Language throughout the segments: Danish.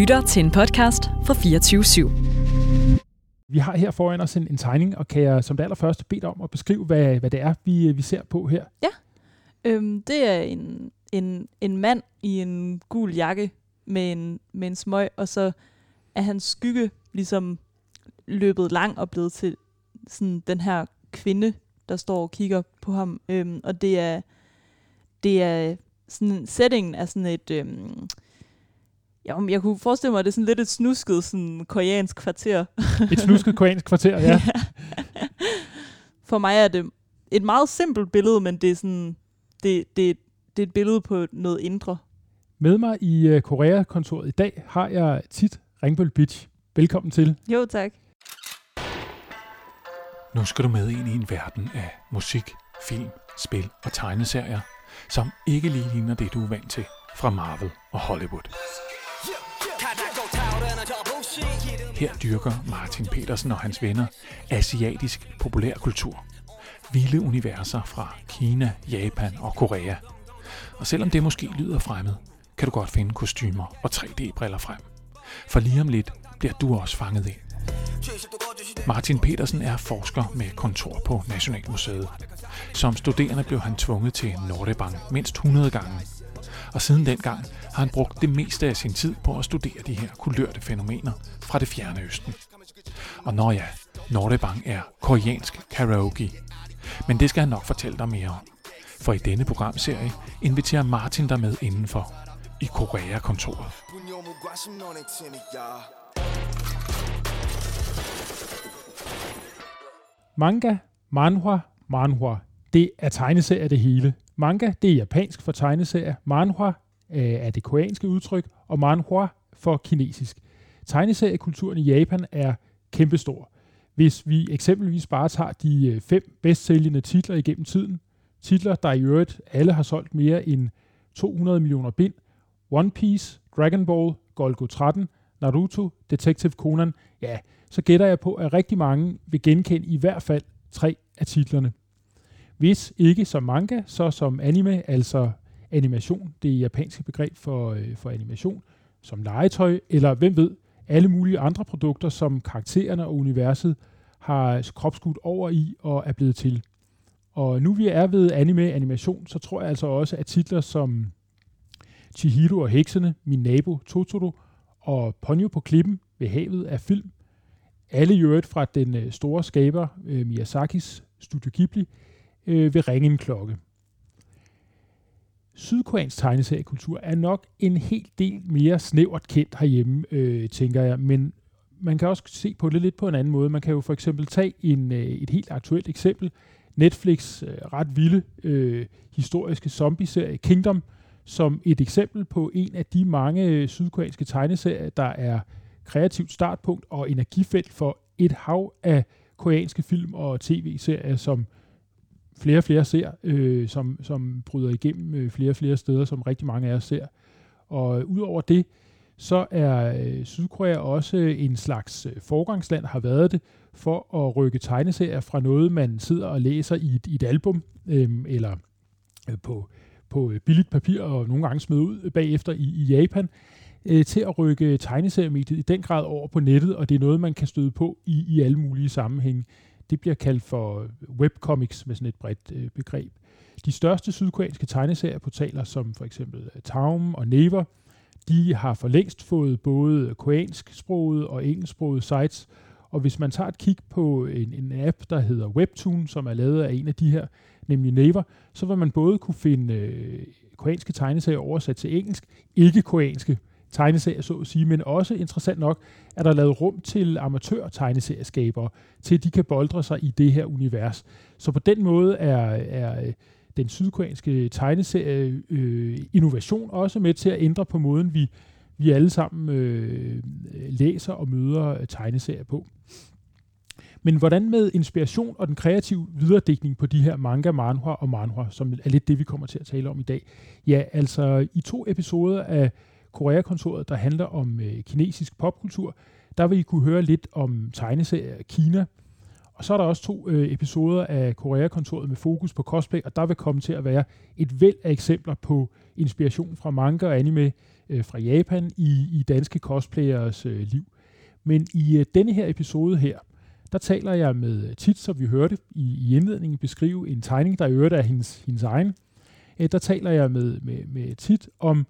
lytter til en podcast fra 24 /7. Vi har her foran os en, en tegning, og kan jeg som det allerførste bede om at beskrive, hvad, hvad det er, vi, vi ser på her? Ja, øhm, det er en, en, en mand i en gul jakke med en, med en smøg, og så er hans skygge ligesom løbet lang og blevet til sådan den her kvinde, der står og kigger på ham. Øhm, og det er, det er sådan, settingen er sådan et, øhm, jo, jeg kunne forestille mig, at det er sådan lidt et snusket sådan koreansk kvarter. Et snusket koreansk kvarter, ja. For mig er det et meget simpelt billede, men det er sådan, det, det, det er et billede på noget indre. Med mig i uh, Korea-kontoret i dag har jeg tit Ringbøl Beach. Velkommen til. Jo, tak. Nu skal du med ind i en verden af musik, film, spil og tegneserier, som ikke lige ligner det, du er vant til fra Marvel og Hollywood. Her dyrker Martin Petersen og hans venner asiatisk populærkultur. Vilde universer fra Kina, Japan og Korea. Og selvom det måske lyder fremmed, kan du godt finde kostymer og 3D-briller frem. For lige om lidt bliver du også fanget ind. Martin Petersen er forsker med kontor på Nationalmuseet. Som studerende blev han tvunget til Nordebang mindst 100 gange. Og siden dengang har han brugt det meste af sin tid på at studere de her kulørte fænomener fra det fjerne østen. Og når ja, Nordebang er koreansk karaoke. Men det skal han nok fortælle dig mere om. For i denne programserie inviterer Martin dig med indenfor i Korea-kontoret. Manga, manhwa, manhwa. Det er tegneserier det hele. Manga, det er japansk for tegneserier. Manhua øh, er det koreanske udtryk, og manhua for kinesisk. Tegneseriekulturen i Japan er kæmpestor. Hvis vi eksempelvis bare tager de øh, fem bedst sælgende titler igennem tiden, titler, der i øvrigt alle har solgt mere end 200 millioner bind, One Piece, Dragon Ball, Golgo 13, Naruto, Detective Conan, ja, så gætter jeg på, at rigtig mange vil genkende i hvert fald tre af titlerne. Hvis ikke som manga, så som anime, altså animation, det japanske begreb for, øh, for animation, som legetøj, eller hvem ved, alle mulige andre produkter, som karaktererne og universet har kropskudt over i og er blevet til. Og nu vi er ved anime-animation, så tror jeg altså også, at titler som Chihiro og heksene, Min nabo Totoro og Ponyo på klippen ved havet af film, alle i øvrigt fra den øh, store skaber øh, Miyazakis Studio Ghibli, øh, vil ringe en klokke. Sydkoreansk tegneseriekultur er nok en helt del mere snævert kendt herhjemme, øh, tænker jeg, men man kan også se på det lidt på en anden måde. Man kan jo for eksempel tage en, øh, et helt aktuelt eksempel. Netflix øh, ret vilde øh, historiske zombie-serie Kingdom, som et eksempel på en af de mange øh, sydkoreanske tegneserier, der er kreativt startpunkt og energifelt for et hav af koreanske film og tv-serier, som flere og flere ser, øh, som, som bryder igennem øh, flere og flere steder, som rigtig mange af os ser. Og udover det, så er øh, Sydkorea også en slags øh, forgangsland, har været det, for at rykke tegneserier fra noget, man sidder og læser i et, i et album, øh, eller øh, på, på øh, billigt papir, og nogle gange smider ud bagefter i, i Japan, øh, til at rykke tegneseriemediet i den grad over på nettet, og det er noget, man kan støde på i, i alle mulige sammenhænge. Det bliver kaldt for webcomics med sådan et bredt øh, begreb. De største sydkoreanske tegneserieportaler, som for eksempel øh, Taum og Naver, de har for længst fået både koreansksprogede og engelsksproget sites, og hvis man tager et kig på en, en app, der hedder Webtoon, som er lavet af en af de her, nemlig Naver, så vil man både kunne finde øh, koreanske tegneserier oversat til engelsk, ikke koreanske tegneserier, så at sige, men også interessant nok, at der er lavet rum til amatør-tegneserieskabere, til at de kan boldre sig i det her univers. Så på den måde er, er øh, den sydkoreanske tegneserie øh, innovation også med til at ændre på måden, vi, vi alle sammen øh, læser og møder øh, tegneserier på. Men hvordan med inspiration og den kreative videredækning på de her manga, manhwa og manhwa, som er lidt det, vi kommer til at tale om i dag? Ja, altså i to episoder af Koreakontoret, der handler om øh, kinesisk popkultur, der vil I kunne høre lidt om tegneserier af Kina. Og så er der også to øh, episoder af Koreakontoret med fokus på cosplay, og der vil komme til at være et væld af eksempler på inspiration fra manga og anime øh, fra Japan i, i danske cosplayers øh, liv. Men i øh, denne her episode her, der taler jeg med øh, Tit, som vi hørte i, i indledningen beskrive en tegning, der i øvrigt er hendes, hendes egen. Øh, der taler jeg med, med, med Tit om,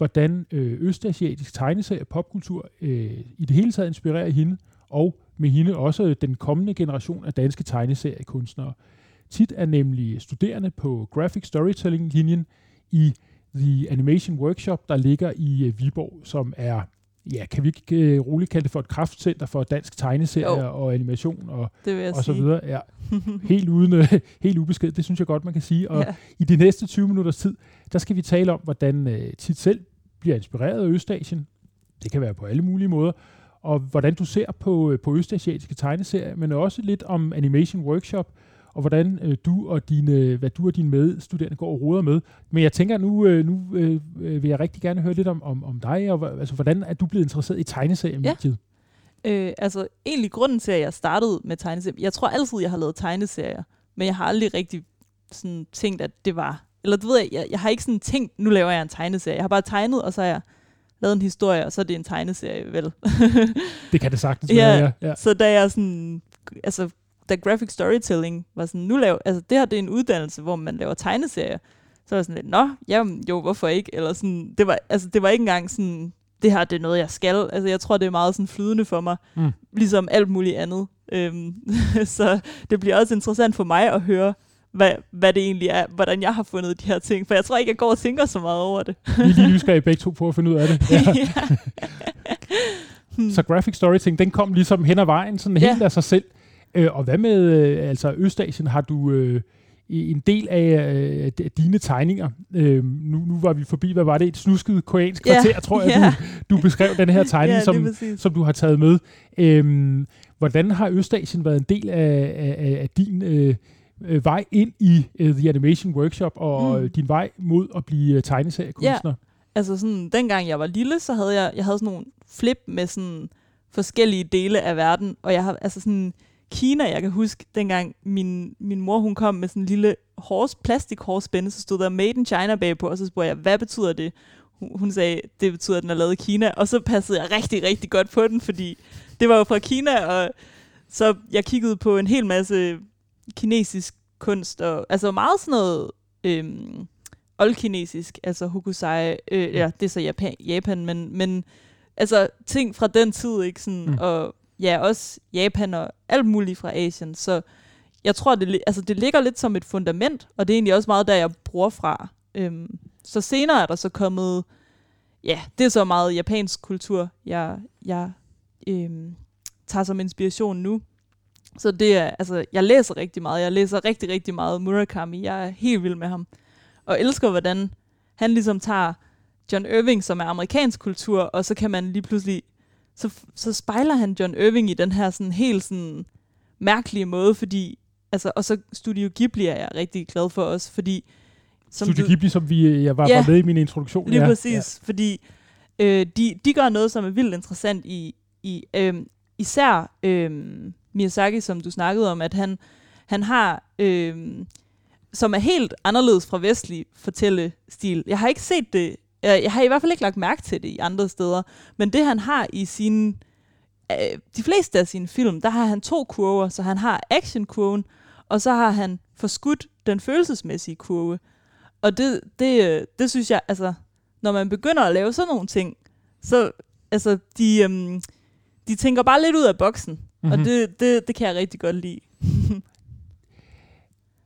hvordan øh, østasiatisk tegneserie popkultur øh, i det hele taget inspirerer hende, og med hende også den kommende generation af danske tegneseriekunstnere. Tit er nemlig studerende på Graphic Storytelling-linjen i The Animation Workshop, der ligger i øh, Viborg, som er ja, kan vi ikke uh, roligt kalde det for et kraftcenter for dansk tegneserie Jo. og animation og, og så videre. Ja, helt uden, uh, helt ubeskedet, det synes jeg godt, man kan sige. Og Ja. i de næste 20 minutters tid, der skal vi tale om, hvordan uh, Tit selv bliver inspireret af Østasien. Det kan være på alle mulige måder. Og hvordan du ser på, øh, på østasiatiske tegneserier, men også lidt om Animation Workshop, og hvordan øh, du og dine, hvad du og dine medstuderende går og roder med. Men jeg tænker, nu, øh, nu øh, øh, vil jeg rigtig gerne høre lidt om, om, om dig, og altså, hvordan er du blevet interesseret i tegneseriemediet? Øh, altså, egentlig grunden til, at jeg startede med tegneserier, jeg tror altid, jeg har lavet tegneserier, men jeg har aldrig rigtig sådan tænkt, at det var, eller du ved, jeg, jeg, jeg har ikke sådan tænkt, nu laver jeg en tegneserie. Jeg har bare tegnet, og så har jeg lavet en historie, og så er det en tegneserie, vel? Det kan det sagtens Ja. være, ja. ja. Så da jeg sådan, altså, da graphic storytelling var sådan, nu laver, altså det her det er en uddannelse, hvor man laver tegneserier, så var jeg sådan lidt, nå, jamen jo, hvorfor ikke? Eller sådan, det var, altså det var ikke engang sådan, det her det er noget, jeg skal. Altså jeg tror, det er meget sådan flydende for mig, Mm. ligesom alt muligt andet. Øhm, så det bliver også interessant for mig at høre, hvad, hvad det egentlig er, hvordan jeg har fundet de her ting, for jeg tror ikke, jeg går og tænker så meget over det. Vi er lige nysgerrige begge to på at finde ud af det. Ja. Så graphic storytelling, den kom ligesom hen ad vejen, sådan helt Ja. af sig selv. Øh, og hvad med øh, altså Østasien? Har du øh, en del af øh, dine tegninger? Øh, nu, nu var vi forbi, hvad var det? Et snusket koreansk Ja. kvarter, tror jeg, Ja. du, du beskrev den her tegning, ja, som, præcis. som du har taget med. Øhm, hvordan har Østasien været en del af, af, af din øh, øh, vej ind i øh, The Animation Workshop, og Mm. mm. din vej mod at blive øh, tegneseriekunstner? Altså sådan, dengang jeg var lille, så havde jeg, jeg havde sådan nogle flip med sådan forskellige dele af verden, og jeg har, altså sådan, Kina, jeg kan huske, dengang min, min mor, hun kom med sådan en lille horse, plastik hårspænde, så stod der Made in China bagpå, og så spurgte jeg, hvad betyder det? Hun, hun sagde, det betyder, at den er lavet i Kina, og så passede jeg rigtig, rigtig godt på den, fordi det var jo fra Kina, og så jeg kiggede på en hel masse kinesisk kunst, og altså meget sådan noget øhm, oldkinesisk, altså hokusai, øh, ja, det er så Japan, Japan men, men altså ting fra den tid, ikke sådan, Mm. mm. og ja, også Japan og alt muligt fra Asien, så jeg tror, det, altså, det ligger lidt som et fundament, og det er egentlig også meget der, jeg bruger fra. Øhm, så senere er der så kommet, ja, det er så meget japansk kultur, jeg, jeg øhm, tager som inspiration nu. Så det er, altså, jeg læser rigtig meget. Jeg læser rigtig, rigtig meget Murakami. Jeg er helt vild med ham. Og elsker, hvordan han ligesom tager John Irving, som er amerikansk kultur, og så kan man lige pludselig, så, så spejler han John Irving i den her sådan helt sådan mærkelige måde, fordi, altså, og så Studio Ghibli er jeg rigtig glad for også, fordi Som Studio Ghibli, som vi, øh, jeg var, Ja. var med i min introduktion. Lige ja, præcis, ja. fordi øh, de, de gør noget, som er vildt interessant i, i øh, især øh, Miyazaki, som du snakkede om, at han, han har, øh, som er helt anderledes fra vestlig fortællestil. Jeg har ikke set det, øh, jeg, har i hvert fald ikke lagt mærke til det i andre steder, men det han har i sine, øh, de fleste af sine film, der har han to kurver, så han har actionkurven, og så har han forskudt den følelsesmæssige kurve. Og det, det, øh, det synes jeg, altså, når man begynder at lave sådan nogle ting, så, altså, de, øhm, de tænker bare lidt ud af boksen. Mm-hmm. Og det, det, det kan jeg rigtig godt lide.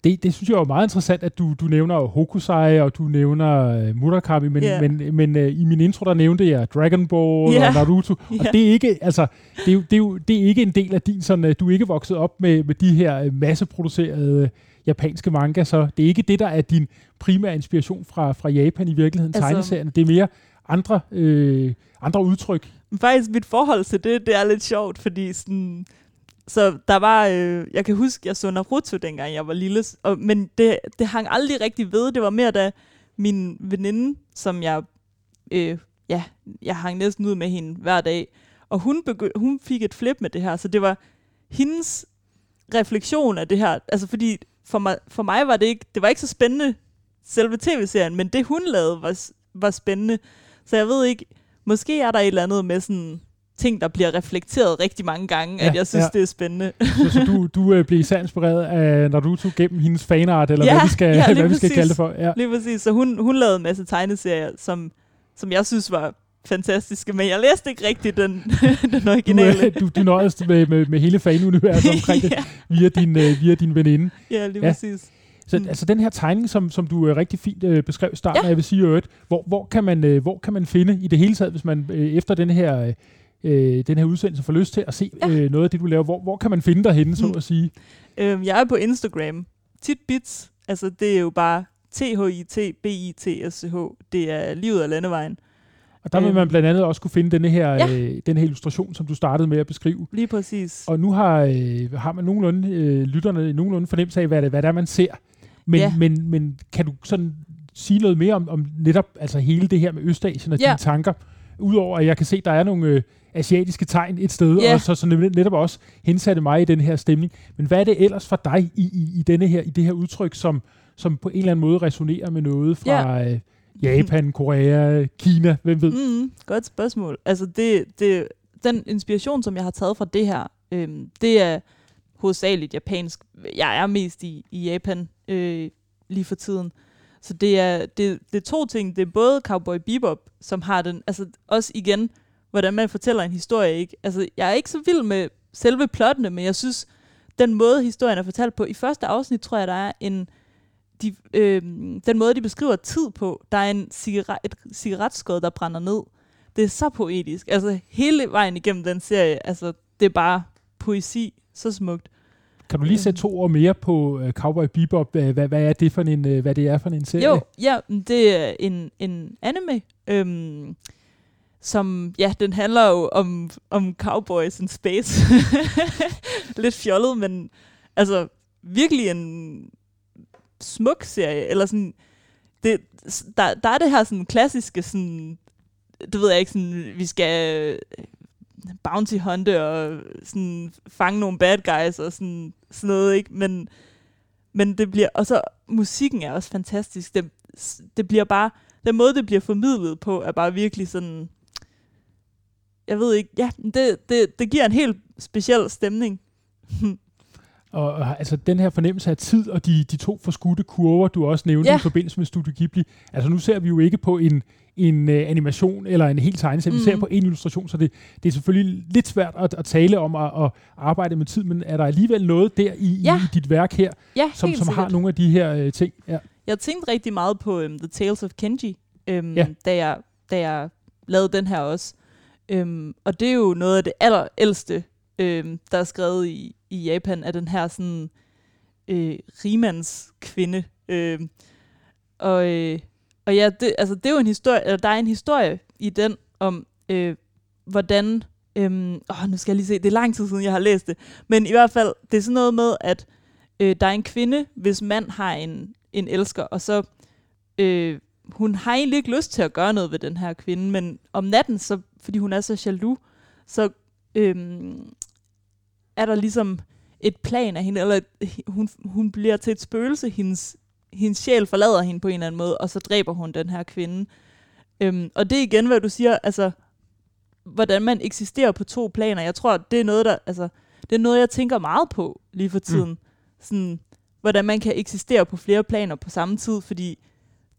Det, det synes jeg er meget interessant, at du, du nævner Hokusai, og du nævner uh, Murakami, men, Ja. men, men uh, i min intro, der nævnte jeg Dragon Ball Ja. og Naruto, og Ja. det er ikke, altså, det er, det, er jo, det er ikke en del af din, sådan, uh, du er ikke vokset op med, med de her uh, masseproducerede uh, japanske manga, så det er ikke det, der er din primære inspiration fra, fra Japan i virkeligheden, altså, tegneserierne. Det er mere andre, øh, andre udtryk. Men faktisk mit forhold til det, det er lidt sjovt, fordi sådan, så der var, øh, jeg kan huske, jeg så Naruto dengang jeg var lille, og, men det, det hang aldrig rigtig ved. Det var mere da min veninde, som jeg, øh, ja, jeg hang næsten ud med hende hver dag, og hun, begy- hun fik et flip med det her, så det var hendes refleksion af det her. Altså fordi for mig, for mig var det ikke, det var ikke så spændende, selve tv-serien, men det hun lavede var, var spændende. Så jeg ved ikke, måske er der et eller andet med sådan ting, der bliver reflekteret rigtig mange gange, ja, at jeg synes, ja. det er spændende. så, så du, du øh, blev især inspireret af, når du tog gennem hendes fanart, eller ja, hvad vi skal, ja, hvad vi skal kalde det for. Ja. Lige præcis. Så hun, hun lavede en masse tegneserier, som, som jeg synes var fantastiske, men jeg læste ikke rigtig den, den originale. Du, øh, du, du nøjes med, med, med hele fanuniverset omkring ja. det, via din, øh, via din veninde. Ja, lige ja. præcis. Så mm. altså den her tegning, som, som du øh, rigtig fint øh, beskrev starten, ja. jeg vil sige øvrigt, hvor, hvor, kan man, øh, hvor kan man finde i det hele taget, hvis man øh, efter den her, øh, den her udsendelse får lyst til at se ja. øh, noget af det, du laver, hvor, hvor kan man finde dig henne, så mm. at sige? Øhm, jeg er på Instagram. Titbits, altså det er jo bare T-H-I-T-B-I-T-S-C-H. Det er livet af landevejen. Og der vil øhm. man blandt andet også kunne finde denne her, ja. øh, den her illustration, som du startede med at beskrive. Lige præcis. Og nu har, øh, har man nogenlunde, øh, lytterne nogenlunde fornemmelse af, hvad det, hvad det er, man ser. Men, ja. men, men kan du sådan sige noget mere om, om netop altså hele det her med Østasien og ja. dine tanker? Udover at jeg kan se, at der er nogle øh, asiatiske tegn et sted, ja. og så, så netop også hensatte mig i den her stemning. Men hvad er det ellers for dig i, i, i, denne her, i det her udtryk, som, som på en eller anden måde resonerer med noget fra... Ja. Øh, Japan, Korea, Kina, hvem ved? Mm, godt spørgsmål. Altså det, det, den inspiration, som jeg har taget fra det her, øhm, det er hovedsageligt japansk. Jeg er mest i, i Japan øh, lige for tiden. Så det er, det, det er to ting. Det er både Cowboy Bebop, som har den, altså også igen, hvordan man fortæller en historie, ikke? Altså, jeg er ikke så vild med selve plottene, men jeg synes, den måde, historien er fortalt på, i første afsnit, tror jeg, der er en, de, øh, den måde, de beskriver tid på, der er en cigaret, et cigaretskod, der brænder ned. Det er så poetisk. Altså, hele vejen igennem den serie, altså, det er bare poesi. Så smukt. Kan du lige sætte to ord mere på uh, Cowboy Bebop? Hvad, hvad, er det for en, uh, hvad det er for en serie? Jo, ja, det er en, en anime, øhm, som, ja, den handler jo om, om cowboys in space. Lidt fjollet, men altså virkelig en smuk serie, eller sådan, det, der, der er det her sådan klassiske, sådan, det ved jeg ikke, sådan, vi skal bounty hunte og sådan fange nogle bad guys og sådan, sådan noget, ikke? Men, men det bliver, og så musikken er også fantastisk. Det, det bliver bare, den måde, det bliver formidlet på, er bare virkelig sådan, jeg ved ikke, ja, det, det, det giver en helt speciel stemning. Og, og altså den her fornemmelse af tid og de, de to forskudte kurver, du også nævnte ja. i forbindelse med Studio Ghibli. Altså nu ser vi jo ikke på en, en uh, animation eller en helt tegneserie, mm. vi ser mm. på en illustration, så det, det er selvfølgelig lidt svært at, at tale om at, at arbejde med tid, men er der alligevel noget der i, ja. i dit værk her, ja, som, som har nogle af de her uh, ting? Ja. Jeg tænkte rigtig meget på um, The Tales of Kenji, um, ja. da, jeg, da jeg lavede den her også. Um, og det er jo noget af det allerældste, øh, der er skrevet i, i Japan af den her sådan øh, rimands kvinde. Øh, og, øh, og ja, det, altså, det er jo en historie, eller der er en historie i den om, øh, hvordan, øh, åh, nu skal jeg lige se, det er lang tid siden, jeg har læst det, men i hvert fald, det er sådan noget med, at øh, der er en kvinde, hvis mand har en, en elsker, og så, øh, hun har egentlig ikke lyst til at gøre noget ved den her kvinde, men om natten, så, fordi hun er så jaloux, så øh, er der ligesom et plan af hende, eller hun, hun bliver til et spøgelse, hendes, hendes sjæl forlader hende på en eller anden måde, og så dræber hun den her kvinde. Øhm, og det er igen, hvad du siger, altså, hvordan man eksisterer på to planer. Jeg tror, det er noget, der, altså, det er noget, jeg tænker meget på lige for tiden. Mm. Sådan, hvordan man kan eksistere på flere planer på samme tid, fordi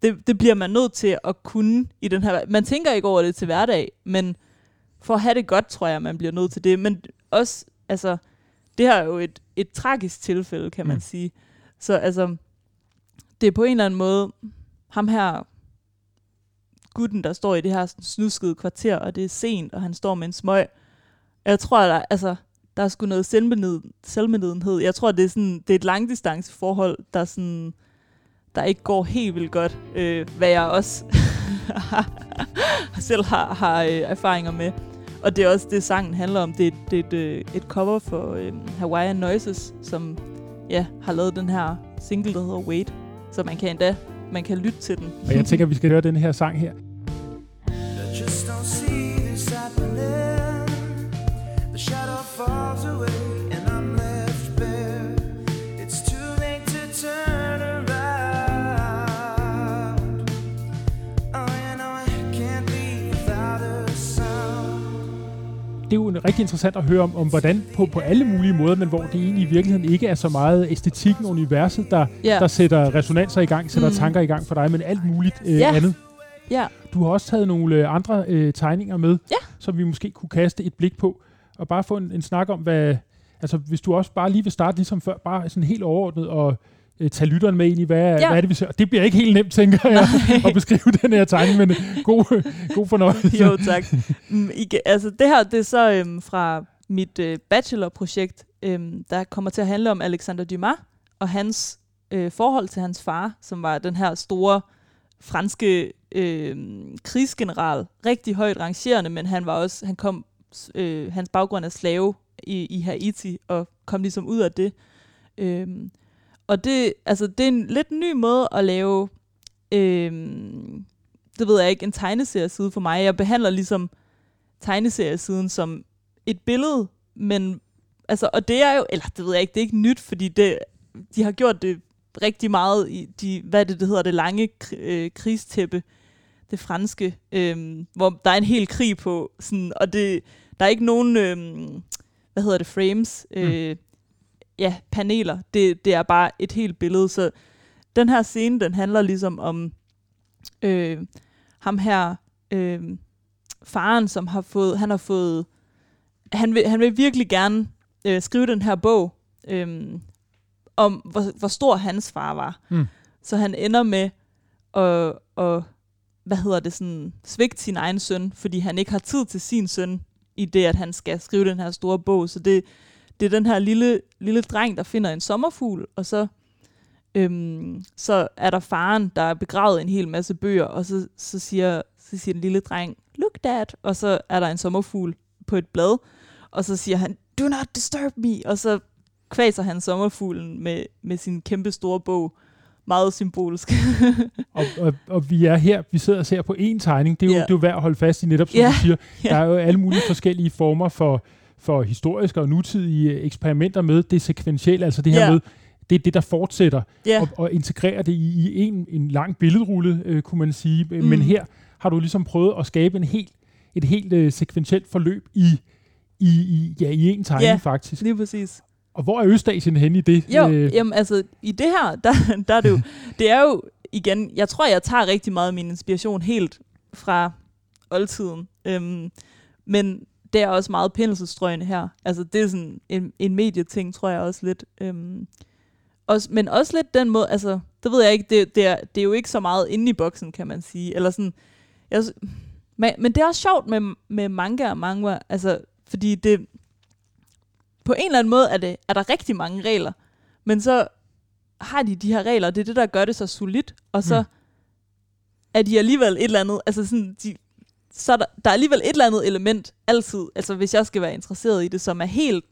det, det bliver man nødt til at kunne i den her... Man tænker ikke over det til hverdag, men for at have det godt, tror jeg, man bliver nødt til det. Men også altså, det her er jo et, et tragisk tilfælde, kan man mm. sige. Så altså, det er på en eller anden måde ham her, gutten, der står i det her snuskede kvarter, og det er sent, og han står med en smøg. Jeg tror, der, altså, der er sgu noget selvmedlidenhed. Jeg tror, det er, sådan, det er et langdistanceforhold, der, sådan, der ikke går helt vildt godt, øh, hvad jeg også selv har, har øh, erfaringer med. Og det er også det, sangen handler om. Det, det er et, øh, et cover for øh, Hawaiian Noises, som ja, har lavet den her single, der hedder Wait. Så man kan endda man kan lytte til den. Og jeg tænker, at vi skal høre den her sang her. Just don't see this The shadow falls away er jo rigtig interessant at høre om, om hvordan på, på alle mulige måder, men hvor det egentlig i virkeligheden ikke er så meget æstetikken og universet, der, Ja. der sætter resonanser i gang, sætter Mm. tanker i gang for dig, men alt muligt øh, Ja. andet. Ja. Du har også taget nogle øh, andre øh, tegninger med, Ja. som vi måske kunne kaste et blik på, og bare få en, en snak om, hvad... Altså, hvis du også bare lige vil starte ligesom før, bare sådan helt overordnet og øh, tage lytteren med ind i, hvad, ja. Hvad er det, vi ser. Det bliver ikke helt nemt, tænker jeg, at beskrive den her tegning, men øh, god, god fornøjelse. Jo, tak. Mm, ikke, altså, det her det er så øhm, fra mit øh, bachelorprojekt, øhm, der kommer til at handle om Alexander Dumas og hans øh, forhold til hans far, som var den her store franske øh, krigsgeneral. Rigtig højt rangerende, men han var også, han kom, øh, hans baggrund er slave i, i Haiti, og kom ligesom ud af det. Øhm, og det, altså, det er en lidt ny måde at lave øhm, det ved jeg ikke, en tegneserieside for mig. Jeg behandler ligesom tegneseriesiden som et billede, men altså, og det er jo, eller det ved jeg ikke, det er ikke nyt, fordi det, de har gjort det rigtig meget i de, hvad det, det hedder, det lange øh, krigstæppe, det franske, øhm, hvor der er en hel krig på, sådan, og det, der er ikke nogen, øhm, hvad hedder det, frames, øh, ja, paneler. Det, det er bare et helt billede, så den her scene, den handler ligesom om øh, ham her, øh, faren, som har fået, han har fået, han vil, han vil virkelig gerne øh, skrive den her bog, øh, om hvor, hvor stor hans far var. Mm. Så han ender med at, at hvad hedder det, sådan, svigte sin egen søn, fordi han ikke har tid til sin søn, i det, at han skal skrive den her store bog. Så det, det er den her lille, lille dreng, der finder en sommerfugl, og så, øhm, så er der faren, der er begravet en hel masse bøger, og så, så, siger, så siger den lille dreng, look dad, og så er der en sommerfugl på et blad, og så siger han, do not disturb me, og så kvaser han sommerfuglen med, med sin kæmpe store bog. Meget symbolisk. Og, og, og vi er her, vi sidder og ser på én tegning. Det er jo, Ja. det er jo værd at holde fast i, netop som Ja. du siger. Der er jo alle mulige forskellige former for, for historiske og nutidige eksperimenter med det sekventielle, altså det her Ja. med, det er det, der fortsætter, ja, og, og integrerer det i, i en, en lang billedrulle, øh, kunne man sige. Mm. Men her har du ligesom prøvet at skabe en helt, et helt øh, sekventielt forløb i, i, i, ja, i en tegning Ja. faktisk. lige præcis. Og hvor er Østasien henne i det? Jo, Øh, jamen altså, i det her, der, der er det jo, det er jo igen, jeg tror, jeg tager rigtig meget af min inspiration helt fra oldtiden. Øhm, men det er også meget penselstrøgende her. Altså, det er sådan en, en medieting, tror jeg også lidt. Øhm, også, men også lidt den måde, altså, det ved jeg ikke, det, det, er, det er jo ikke så meget inde i boksen, kan man sige. Eller sådan, jeg, men, men det er også sjovt med, med manga og manga, altså, fordi det, på en eller anden måde er, det, er der rigtig mange regler, men så har de de her regler, og det er det, der gør det så solidt, og så Mm. er de alligevel et eller andet, altså sådan, de, så er der, der er alligevel et eller andet element altid, altså hvis jeg skal være interesseret i det, som er helt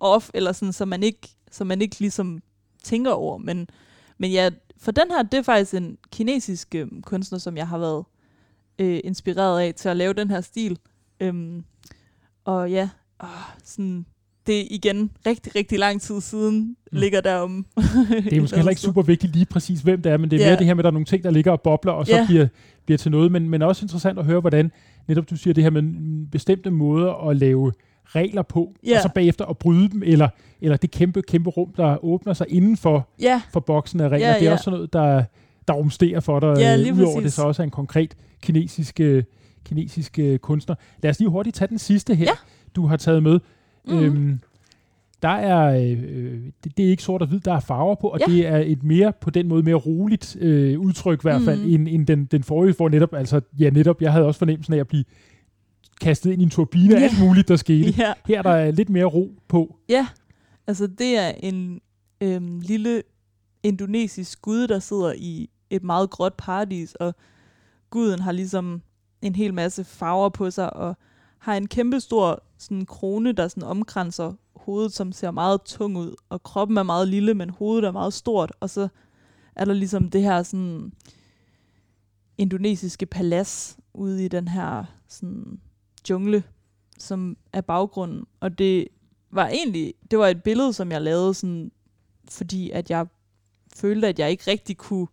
off, eller sådan, som man ikke, som man ikke ligesom tænker over, men, men ja, for den her, det er faktisk en kinesisk øh, kunstner, som jeg har været øh, inspireret af til at lave den her stil. Øhm, og ja, åh, sådan, det er igen rigtig, rigtig lang tid siden, Mm. ligger der om. Det er måske heller ikke super vigtigt lige præcis, hvem det er, men det er Ja. mere det her med, at der er nogle ting, der ligger og bobler, og så Ja. bliver, bliver til noget. Men, men også interessant at høre, hvordan netop du siger det her med bestemte måder at lave regler på, Ja. og så bagefter at bryde dem, eller, eller det kæmpe, kæmpe rum, der åbner sig inden for, Ja, for boksen af regler. Ja, det er ja. også sådan noget, der, der rumsterer for dig, Ja, øh, udover det så også er en konkret kinesisk, øh, kinesisk øh, kunstner. Lad os lige hurtigt tage den sidste her, Ja. du har taget med. Mhm. Øhm, der er, øh, det, det er ikke sort og hvid, der er farver på, og Ja. det er et mere, på den måde, mere roligt øh, udtryk i hvert fald, Mhm. end, end den, den forrige, hvor netop, altså, ja netop, jeg havde også fornemmelsen af at blive kastet ind i en turbine af Ja. alt muligt, der skete. ja. Her er der lidt mere ro på. Ja, altså det er en øhm, lille indonesisk gud, der sidder i et meget gråt paradis, og guden har ligesom en hel masse farver på sig, og har en kæmpe stor sådan, krone, der sådan omkranser hovedet, som ser meget tung ud, og kroppen er meget lille, men hovedet er meget stort, og så er der ligesom det her sådan indonesiske palads ude i den her sådan jungle, som er baggrunden. Og det var egentlig, det var et billede, som jeg lavede sådan, fordi at jeg følte, at jeg ikke rigtig kunne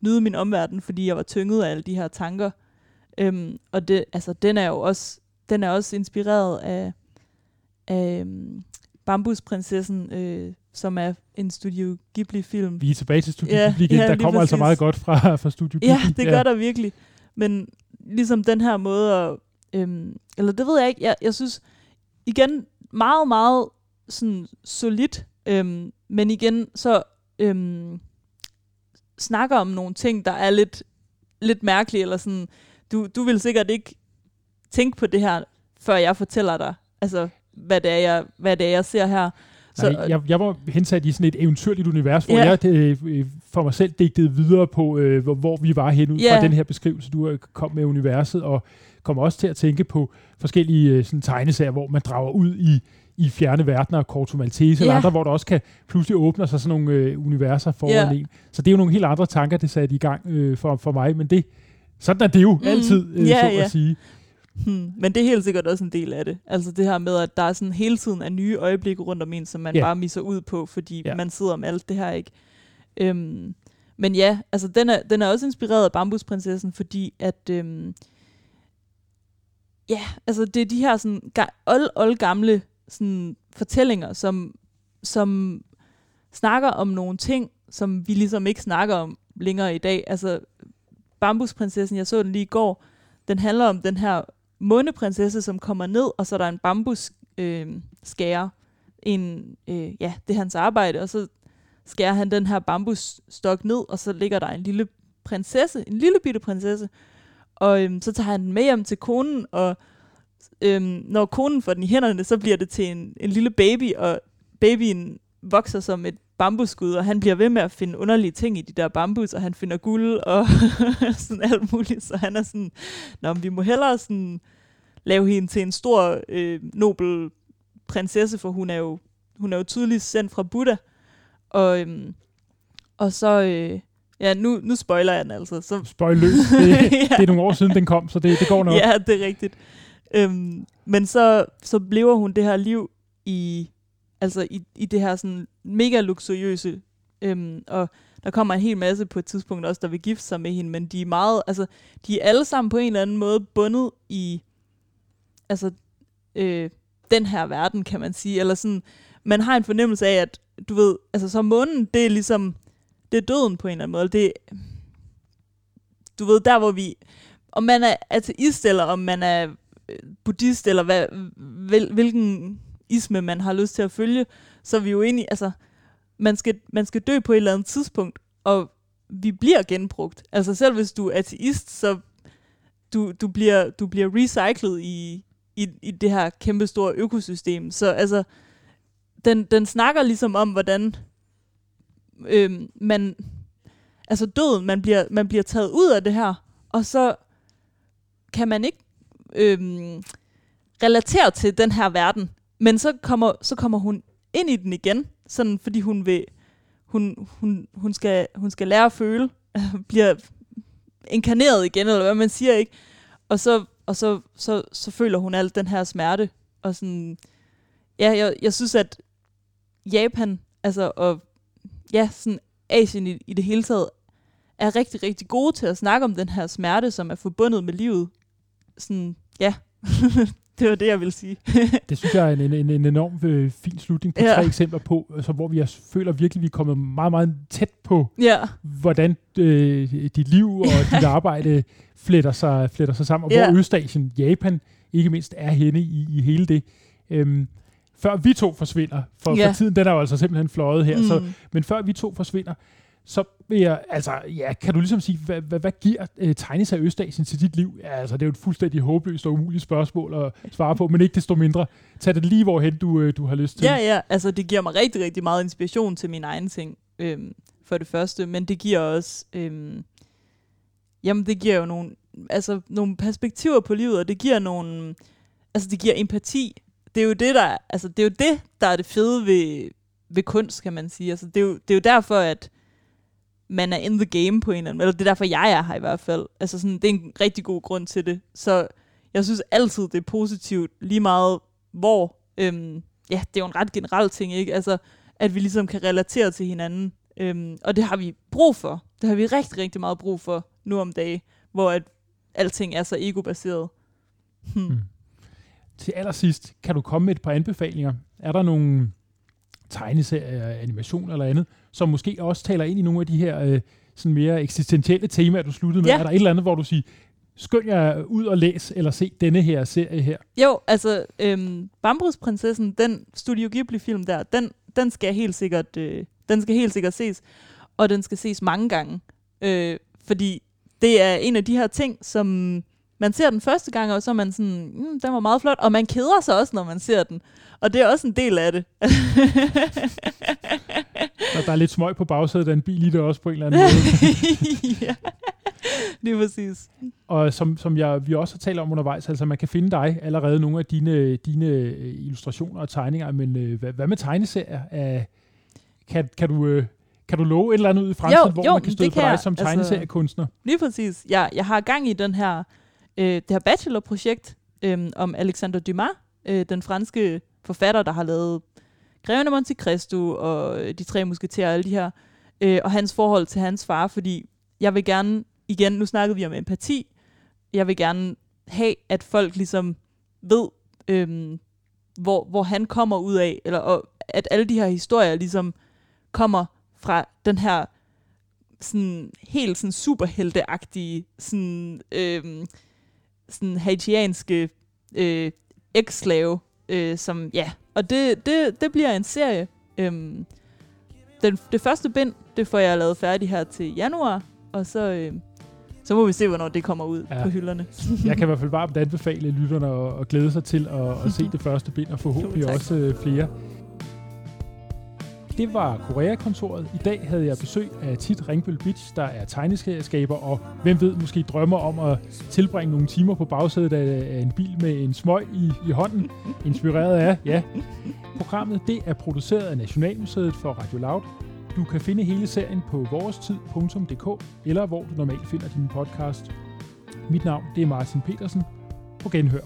nyde min omverden, fordi jeg var tynget af alle de her tanker. Øhm, og det, altså, den er jo også, den er også inspireret af af øhm, Bambusprinsessen, øh, som er en Studio Ghibli-film. Vi er tilbage til Studio Ja, Ghibli igen. ja, der kommer altså præcis. meget godt fra, fra Studio Ghibli. Ja, det gør der virkelig. Men ligesom den her måde at... Øhm, eller det ved jeg ikke. Jeg, jeg synes igen meget, meget sådan solidt. Øhm, men igen så øhm, snakker om nogle ting, der er lidt, lidt mærkelige. Eller sådan, du, du vil sikkert ikke tænke på det her, før jeg fortæller dig, altså, hvad det er, jeg, hvad det er, jeg ser her. Så, Nej, jeg, jeg var hensat i sådan et eventyrligt univers, hvor Ja. jeg øh, øh, for mig selv digtede videre på, øh, hvor, hvor vi var hen ud Ja. fra den her beskrivelse, du øh, kom med universet, og kom også til at tænke på forskellige øh, sådan, tegneserier, hvor man drager ud i, i fjerne verdener, Corto Maltese eller Ja. andre, hvor der også kan pludselig åbne sig sådan nogle øh, universer foran Ja. en. Så det er jo nogle helt andre tanker, det satte i gang øh, for, for mig, men det, sådan er det jo Mm. altid, øh, Ja, så ja. at sige. Hmm. Men det er helt sikkert også en del af det. Altså det her med, at der er sådan hele tiden af nye øjeblikke rundt om en, som man Ja. bare misser ud på, fordi Ja. man sidder med alt det her, ikke? Øhm, men ja, altså den er, den er også inspireret af Bambusprinsessen, fordi at... Øhm, ja, altså det er de her sådan old, old gamle sådan, fortællinger, som, som snakker om nogle ting, som vi ligesom ikke snakker om længere i dag. Altså Bambusprinsessen, jeg så den lige i går, den handler om den her måneprinsesse, som kommer ned, og så er der en bambus øh, skærer. En, øh, ja, det er hans arbejde, og så skærer han den her bambusstok ned, og så ligger der en lille prinsesse, en lille bitte prinsesse, og øhm, så tager han den med hjem til konen, og øhm, når konen får den i hænderne, så bliver det til en, en lille baby, og babyen vokser som et bambusskud, og han bliver ved med at finde underlige ting i de der bambus, og han finder guld og sådan alt muligt, så han er sådan, Nå, men vi må hellere sådan lave hende til en stor, øh, nobel prinsesse, for hun er jo, hun er jo tydeligt sendt fra Buddha, og, øhm, og så, øh, ja, nu, nu spoiler jeg den altså, så løs. Det, Ja. det er nogle år siden, den kom, så det, det går nok. Ja, det er rigtigt. Øhm, men så, så lever hun det her liv i, altså i, i det her sådan mega luksuriøse, øhm, og der kommer en hel masse på et tidspunkt også, der vil gifte sig med hende, men de er meget, altså, de er alle sammen på en eller anden måde bundet i, altså, øh, den her verden, kan man sige, eller sådan, man har en fornemmelse af, at du ved, altså så månen, det er ligesom, det er døden på en eller anden måde, det er, du ved, der hvor vi, om man er ateist, eller om man er øh, buddhist, eller hvad, hvil, hvilken isme man har lyst til at følge, så er vi jo egentlig, altså, man skal, man skal dø på et eller andet tidspunkt, og vi bliver genbrugt. Altså selv hvis du er ateist, så du, du, bliver, du bliver recyclet i, i, i det her kæmpe store økosystem. Så altså, den, den snakker ligesom om, hvordan øhm, man, altså døden, man bliver, man bliver taget ud af det her, og så kan man ikke øhm, relatere til den her verden. Men så kommer, så kommer hun ind i den igen, sådan fordi hun vil, hun, hun, hun, skal, hun skal lære at føle, bliver inkarneret igen, eller hvad man siger, ikke? Og så, og så, så, så føler hun alt den her smerte, og sådan, ja, jeg, jeg synes, at Japan, altså, og ja, sådan Asien i, i det hele taget, er rigtig, rigtig gode til at snakke om den her smerte, som er forbundet med livet. Sådan, ja, det var det, jeg ville sige. Det synes jeg er en, en, en, en enorm øh, fin slutning på Ja. tre eksempler på, altså, hvor vi også føler virkelig, vi er kommet meget, meget tæt på, ja, hvordan øh, dit liv og dit arbejde fletter sig, fletter sig sammen, og Ja. hvor Østasien, Japan, ikke mindst er henne i, i hele det. Øhm, før vi to forsvinder, for, Ja. for tiden den er jo altså simpelthen fløjet her, mm. så, men før vi to forsvinder, så vil jeg, altså, ja, kan du ligesom sige, hvad, hvad, hvad giver øh, tegnes af Østasien til dit liv? Ja, altså, det er jo et fuldstændig håbløst og umuligt spørgsmål at svare på, men ikke desto mindre. Tag det lige hvorhen, du, øh, du har lyst til. Ja, ja, altså det giver mig rigtig, rigtig meget inspiration til mine egne ting, øhm, for det første, men det giver også, øhm, jamen det giver jo nogle, altså nogle perspektiver på livet, og det giver nogle, altså det giver empati. Det er jo det, der, altså det er jo det, der er det fede ved, ved kunst, kan man sige. Altså det er jo, det er jo derfor, at man er in the game på en eller anden måde, eller det er derfor, jeg er her i hvert fald. Altså sådan, det er en rigtig god grund til det. Så jeg synes altid, det er positivt, lige meget hvor, øhm, ja, det er jo en ret generel ting, ikke? Altså, at vi ligesom kan relatere til hinanden. Øhm, og det har vi brug for. Det har vi rigtig, rigtig meget brug for nu om dagen, hvor at alting er så ego-baseret. Hmm. hmm. Til allersidst, kan du komme med et par anbefalinger? Er der nogle tegneserier, animation eller andet, som måske også taler ind i nogle af de her øh, sådan mere eksistentielle temaer, du sluttede med? Ja. Er der et eller andet, hvor du siger, skynd jer ud og læs, eller se denne her serie her? Jo, altså, øhm, Bambusprinsessen, den Studio Ghibli-film der, den, den skal helt sikkert, øh, den skal helt sikkert ses, og den skal ses mange gange, øh, fordi det er en af de her ting, som man ser den første gang, og så er man sådan, mm, den var meget flot, og man keder sig også, når man ser den, og det er også en del af det. Der, der er lidt smøg på bagsædet af en bil i det også på en eller anden måde. ja, lige præcis. Og som, som jeg, vi også har talt om undervejs, altså man kan finde dig allerede nogle af dine, dine øh, illustrationer og tegninger, men øh, hvad, hvad med tegneserier? Kan, kan, du, øh, kan du love et eller andet ud i fremtiden, Jo, hvor jo, man kan støde det på dig jeg. som Altså- tegneseriekunstner? Lige præcis. Jeg, jeg har gang i den her, øh, det her bachelorprojekt øh, om Alexander Dumas, øh, den franske forfatter, der har lavet Greven af Monte Cristo og øh, De Tre Musketerer og alle de her, øh, og hans forhold til hans far, fordi jeg vil gerne, igen, nu snakkede vi om empati, jeg vil gerne have, at folk ligesom ved, øh, hvor, hvor han kommer ud af, eller og, at alle de her historier ligesom kommer fra den her sådan helt sådan superhelteagtige, sådan, øhm, sådan haitianske øh, ekslave, øh, som, ja, og det, det, det bliver en serie. Øhm, den, det første bind, det får jeg lavet færdig her til januar, og så, øh, så må vi se, hvornår det kommer ud Ja. på hylderne. Jeg kan i hvert fald varmt anbefale lytterne at, at glæde sig til at, at se det første bind, og forhåbentlig Jo, tak. også øh, flere. Det var Korea-kontoret. I dag havde jeg besøg af Tit Ringbøl Beach, der er tegneskaber, og hvem ved, måske drømmer om at tilbringe nogle timer på bagsædet af af en bil med en smøg i, i hånden, inspireret af, ja. Programmet det er produceret af Nationalmuseet for Radio Loud. Du kan finde hele serien på vorestid.dk, eller hvor du normalt finder din podcast. Mit navn det er Martin Petersen. På genhør.